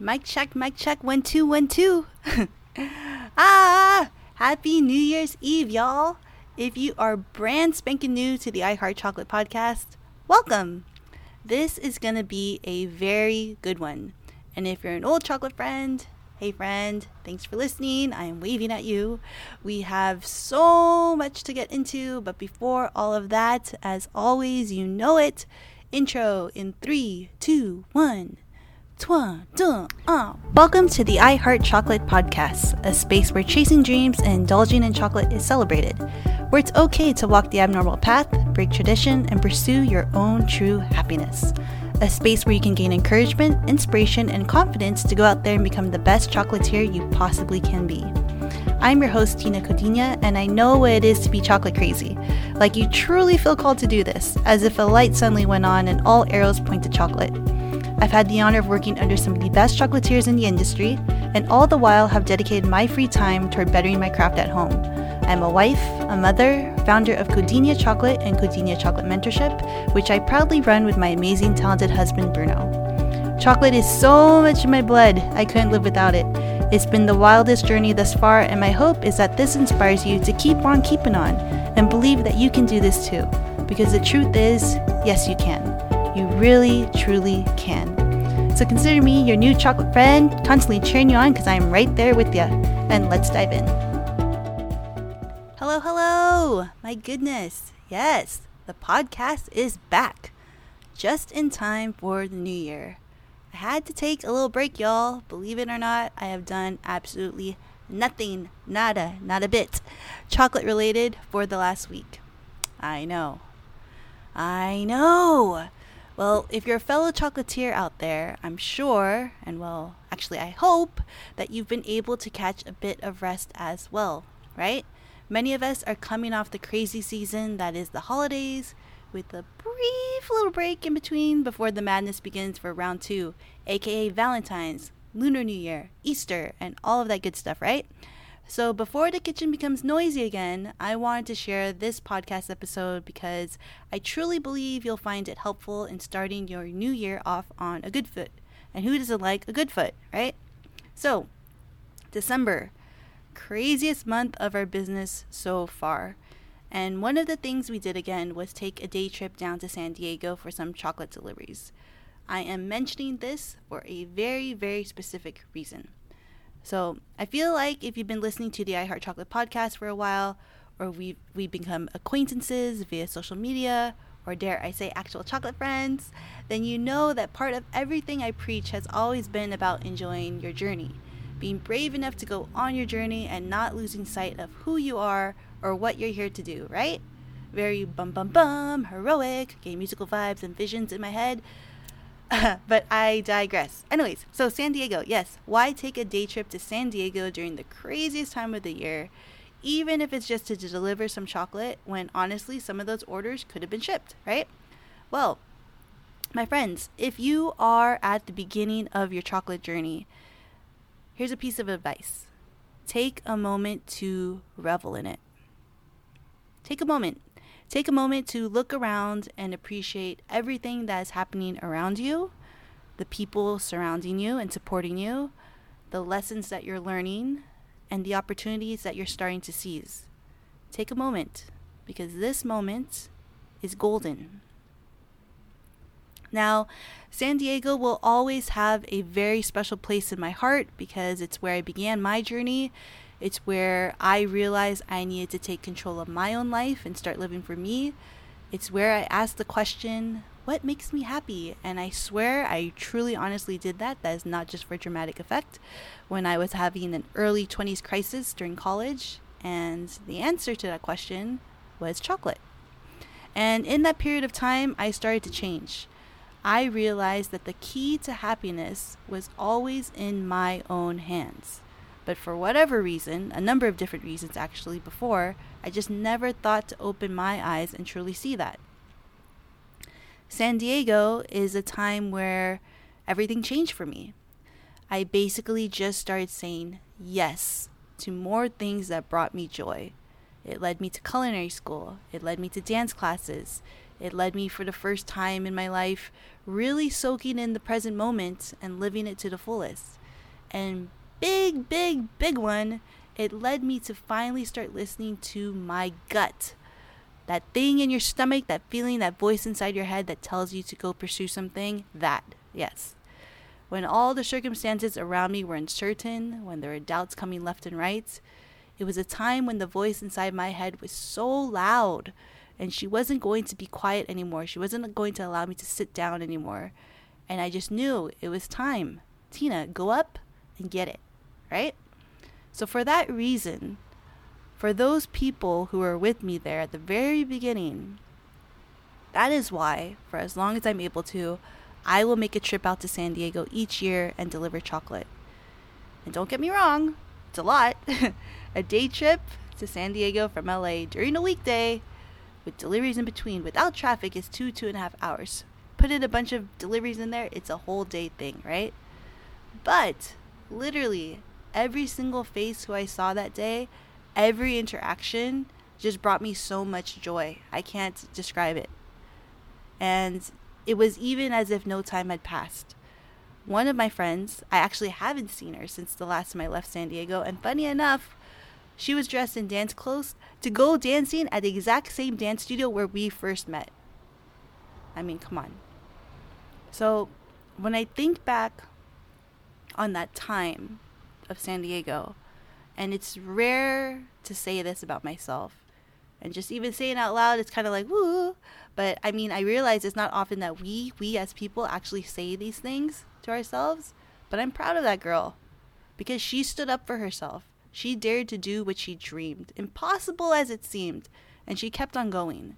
Mic check, mic check, one, two, one, two. ah, happy New Year's Eve, y'all. If you are brand spanking new to the I Heart Chocolate podcast, welcome. This is going to be a very good one. And if you're an old chocolate friend, hey friend, thanks for listening. I am waving at you. We have so much to get into, but before all of that, as always, you know it. Intro in three, two, one. Welcome to the I Heart Chocolate podcast, a space where chasing dreams and indulging in chocolate is celebrated, where it's okay to walk the abnormal path, break tradition, and pursue your own true happiness. A space where you can gain encouragement, inspiration, and confidence to go out there and become the best chocolatier you possibly can be. I'm your host, Tina Codina, and I know what it is to be chocolate crazy. Like you truly feel called to do this, as if a light suddenly went on and all arrows point to chocolate. I've had the honor of working under some of the best chocolatiers in the industry, and all the while have dedicated my free time toward bettering my craft at home. I'm a wife, a mother, founder of Codinia Chocolate and Codinia Chocolate Mentorship, which I proudly run with my amazing, talented husband, Bruno. Chocolate is so much in my blood, I couldn't live without it. It's been the wildest journey thus far, and my hope is that this inspires you to keep on keeping on and believe that you can do this too. Because the truth is, yes, you can. You really, truly can. So consider me your new chocolate friend, constantly cheering you on because I'm right there with you. And let's dive in. Hello, hello! My goodness. Yes, the podcast is back. Just in time for the new year. I had to take a little break, y'all. Believe it or not, I have done absolutely nothing, nada, not a bit, chocolate related for the last week. I know. I know. Well, if you're a fellow chocolatier out there, I'm sure, and well, actually, I hope that you've been able to catch a bit of rest as well, right? Many of us are coming off the crazy season that is the holidays, with a brief little break in between before the madness begins for round two, aka Valentine's, Lunar New Year, Easter, and all of that good stuff, right? So, before the kitchen becomes noisy again, I wanted to share this podcast episode because I truly believe you'll find it helpful in starting your new year off on a good foot. And who doesn't like a good foot, right? So, December, craziest month of our business so far. And one of the things we did again was take a day trip down to San Diego for some chocolate deliveries. I am mentioning this for a very, very specific reason. So I feel like if you've been listening to the I Heart Chocolate podcast for a while, or we've, we've become acquaintances via social media, or dare I say actual chocolate friends, then you know that part of everything I preach has always been about enjoying your journey. Being brave enough to go on your journey and not losing sight of who you are or what you're here to do, right? Very bum bum bum, heroic, gay musical vibes and visions in my head, but I digress. Anyways, so San Diego, yes. Why take a day trip to San Diego during the craziest time of the year, even if it's just to deliver some chocolate, when honestly some of those orders could have been shipped, right? Well, my friends, if you are at the beginning of your chocolate journey, here's a piece of advice take a moment to revel in it. Take a moment. Take a moment to look around and appreciate everything that is happening around you, the people surrounding you and supporting you, the lessons that you're learning, and the opportunities that you're starting to seize. Take a moment because this moment is golden. Now, San Diego will always have a very special place in my heart because it's where I began my journey it's where I realized I needed to take control of my own life and start living for me. It's where I asked the question, what makes me happy? And I swear I truly honestly did that. That is not just for dramatic effect. When I was having an early 20s crisis during college, and the answer to that question was chocolate. And in that period of time, I started to change. I realized that the key to happiness was always in my own hands. But for whatever reason, a number of different reasons actually before, I just never thought to open my eyes and truly see that. San Diego is a time where everything changed for me. I basically just started saying yes to more things that brought me joy. It led me to culinary school, it led me to dance classes, It led me for the first time in my life really soaking in the present moment and living it to the fullest. And big, big, big one, it led me to finally start listening to my gut. That thing in your stomach, that feeling, that voice inside your head that tells you to go pursue something, that, yes. When all the circumstances around me were uncertain, when there were doubts coming left and right, it was a time when the voice inside my head was so loud and she wasn't going to be quiet anymore. She wasn't going to allow me to sit down anymore. And I just knew it was time. Tina, go up and get it, right? So, for that reason, for those people who were with me there at the very beginning, that is why, for as long as I'm able to, I will make a trip out to San Diego each year and deliver chocolate. And don't get me wrong, it's a lot. a day trip to San Diego from LA during a weekday with deliveries in between without traffic is two, two and a half hours. Put in a bunch of deliveries in there, it's a whole day thing, right? But literally, every single face who I saw that day, every interaction just brought me so much joy. I can't describe it. And it was even as if no time had passed. One of my friends, I actually haven't seen her since the last time I left San Diego, and funny enough, she was dressed in dance clothes to go dancing at the exact same dance studio where we first met. I mean, come on. So, when I think back on that time of San Diego, and it's rare to say this about myself, and just even saying out loud, it's kind of like woo. But I mean, I realize it's not often that we, we as people, actually say these things to ourselves. But I'm proud of that girl because she stood up for herself. She dared to do what she dreamed, impossible as it seemed, and she kept on going.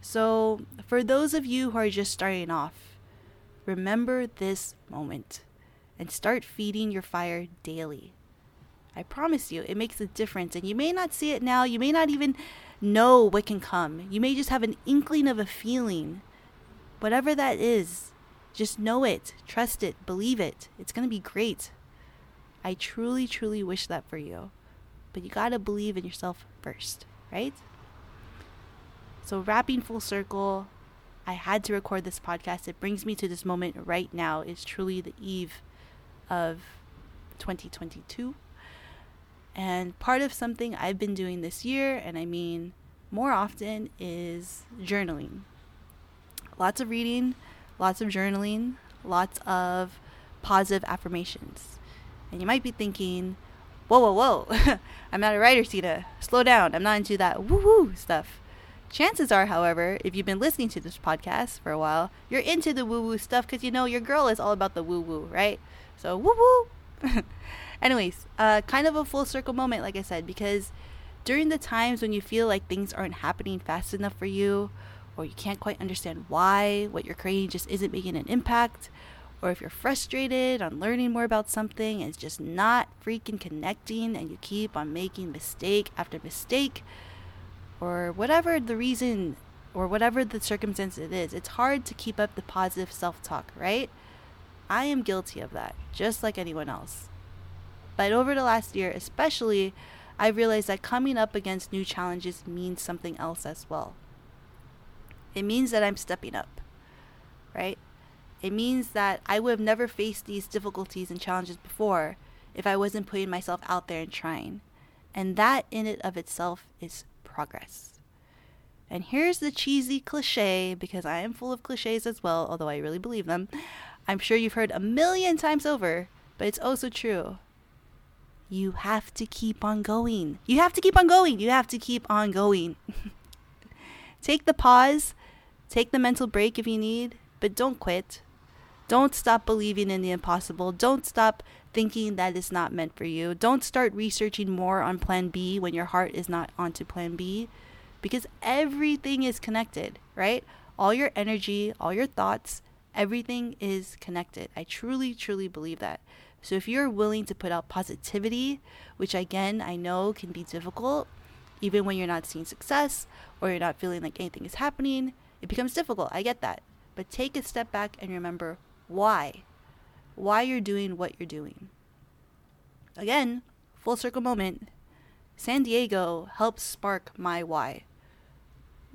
So, for those of you who are just starting off, remember this moment and start feeding your fire daily. I promise you, it makes a difference. And you may not see it now, you may not even know what can come. You may just have an inkling of a feeling. Whatever that is, just know it, trust it, believe it. It's going to be great. I truly, truly wish that for you. But you gotta believe in yourself first, right? So, wrapping full circle, I had to record this podcast. It brings me to this moment right now. It's truly the eve of 2022. And part of something I've been doing this year, and I mean more often, is journaling. Lots of reading, lots of journaling, lots of positive affirmations. And you might be thinking, whoa, whoa, whoa, I'm not a writer, Tina. Slow down. I'm not into that woo woo stuff. Chances are, however, if you've been listening to this podcast for a while, you're into the woo woo stuff because you know your girl is all about the woo woo, right? So, woo woo. Anyways, uh, kind of a full circle moment, like I said, because during the times when you feel like things aren't happening fast enough for you, or you can't quite understand why what you're creating just isn't making an impact, or if you're frustrated on learning more about something and it's just not freaking connecting and you keep on making mistake after mistake, or whatever the reason or whatever the circumstance it is, it's hard to keep up the positive self talk, right? I am guilty of that, just like anyone else. But over the last year, especially, I realized that coming up against new challenges means something else as well. It means that I'm stepping up, right? It means that I would have never faced these difficulties and challenges before if I wasn't putting myself out there and trying. And that in it of itself is progress. And here's the cheesy cliche, because I am full of cliches as well, although I really believe them. I'm sure you've heard a million times over, but it's also true. You have to keep on going. You have to keep on going. You have to keep on going. take the pause, take the mental break if you need, but don't quit. Don't stop believing in the impossible. Don't stop thinking that it's not meant for you. Don't start researching more on plan B when your heart is not onto plan B because everything is connected, right? All your energy, all your thoughts, everything is connected. I truly, truly believe that. So if you're willing to put out positivity, which again, I know can be difficult, even when you're not seeing success or you're not feeling like anything is happening, it becomes difficult. I get that. But take a step back and remember why. Why you're doing what you're doing. Again, full circle moment. San Diego helped spark my why.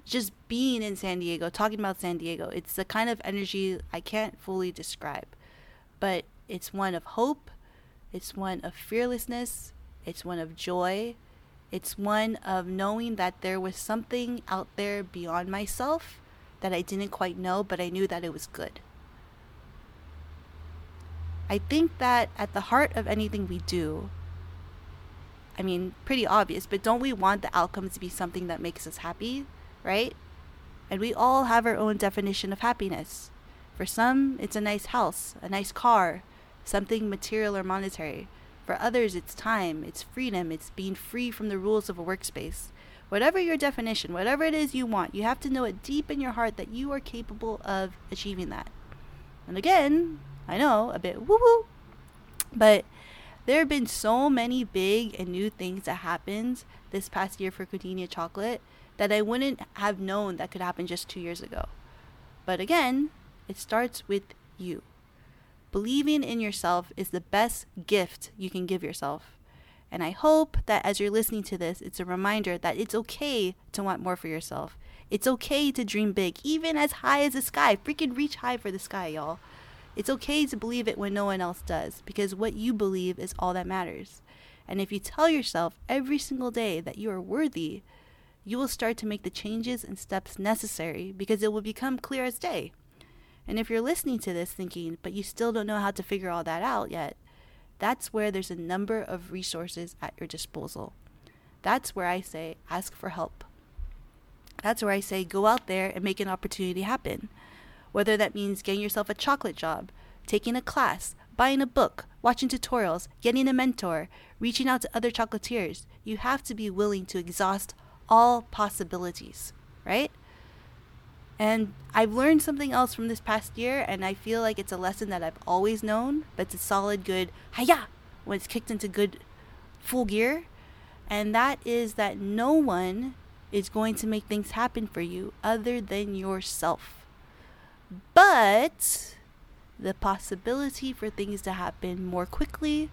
Just being in San Diego, talking about San Diego, it's the kind of energy I can't fully describe. But it's one of hope, it's one of fearlessness, it's one of joy, it's one of knowing that there was something out there beyond myself that I didn't quite know, but I knew that it was good. I think that at the heart of anything we do, I mean, pretty obvious, but don't we want the outcome to be something that makes us happy? Right? And we all have our own definition of happiness. For some, it's a nice house, a nice car, something material or monetary. For others, it's time, it's freedom, it's being free from the rules of a workspace. Whatever your definition, whatever it is you want, you have to know it deep in your heart that you are capable of achieving that. And again, I know, a bit woo woo, but there have been so many big and new things that happened this past year for Gardenia Chocolate that I wouldn't have known that could happen just two years ago. But again, it starts with you. Believing in yourself is the best gift you can give yourself. And I hope that as you're listening to this, it's a reminder that it's okay to want more for yourself. It's okay to dream big, even as high as the sky. Freaking reach high for the sky, y'all. It's okay to believe it when no one else does, because what you believe is all that matters. And if you tell yourself every single day that you are worthy, you will start to make the changes and steps necessary because it will become clear as day. And if you're listening to this thinking, but you still don't know how to figure all that out yet, that's where there's a number of resources at your disposal. That's where I say ask for help. That's where I say go out there and make an opportunity happen. Whether that means getting yourself a chocolate job, taking a class, buying a book, watching tutorials, getting a mentor, reaching out to other chocolatiers, you have to be willing to exhaust all possibilities, right? And I've learned something else from this past year, and I feel like it's a lesson that I've always known, but it's a solid, good hiya when it's kicked into good full gear. And that is that no one is going to make things happen for you other than yourself. But the possibility for things to happen more quickly,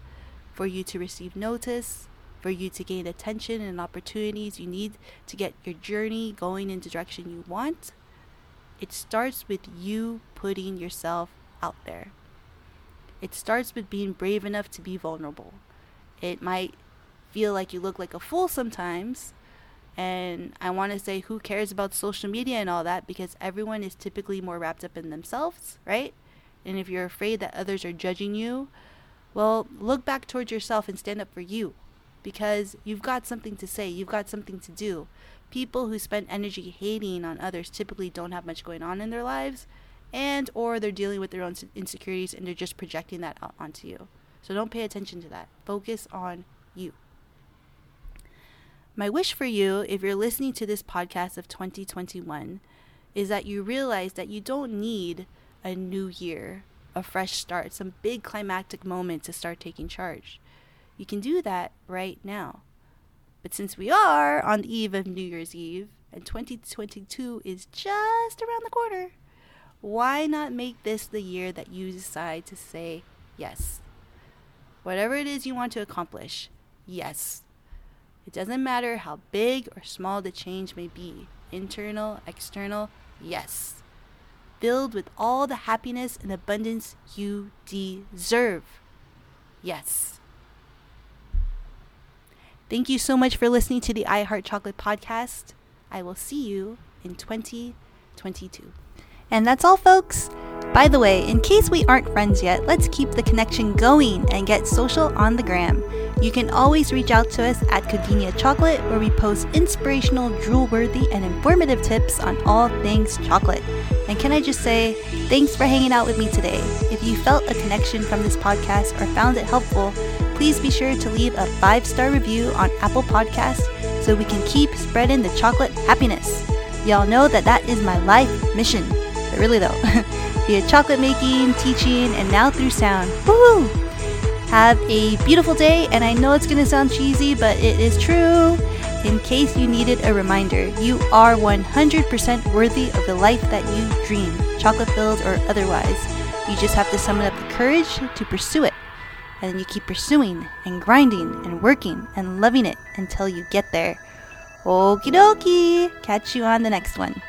for you to receive notice, for you to gain attention and opportunities you need to get your journey going in the direction you want, it starts with you putting yourself out there. It starts with being brave enough to be vulnerable. It might feel like you look like a fool sometimes. And I want to say, who cares about social media and all that? Because everyone is typically more wrapped up in themselves, right? And if you're afraid that others are judging you, well, look back towards yourself and stand up for you because you've got something to say, you've got something to do. People who spend energy hating on others typically don't have much going on in their lives and or they're dealing with their own insecurities and they're just projecting that out onto you. So don't pay attention to that. Focus on you. My wish for you, if you're listening to this podcast of 2021, is that you realize that you don't need a new year, a fresh start, some big climactic moment to start taking charge. You can do that right now. But since we are on the eve of New Year's Eve and 2022 is just around the corner, why not make this the year that you decide to say yes? Whatever it is you want to accomplish, yes. It doesn't matter how big or small the change may be internal, external, yes. Filled with all the happiness and abundance you deserve. Yes. Thank you so much for listening to the I Heart Chocolate podcast. I will see you in 2022. And that's all, folks. By the way, in case we aren't friends yet, let's keep the connection going and get social on the gram. You can always reach out to us at Gardenia Chocolate, where we post inspirational, drool worthy, and informative tips on all things chocolate. And can I just say, thanks for hanging out with me today. If you felt a connection from this podcast or found it helpful, please be sure to leave a five star review on Apple Podcasts so we can keep spreading the chocolate happiness. Y'all know that that is my life mission. But really, though, via chocolate making, teaching, and now through sound. Woohoo! Have a beautiful day, and I know it's gonna sound cheesy, but it is true. In case you needed a reminder, you are 100% worthy of the life that you dream, chocolate filled or otherwise. You just have to summon up the courage to pursue it and then you keep pursuing and grinding and working and loving it until you get there. Okie dokie. Catch you on the next one.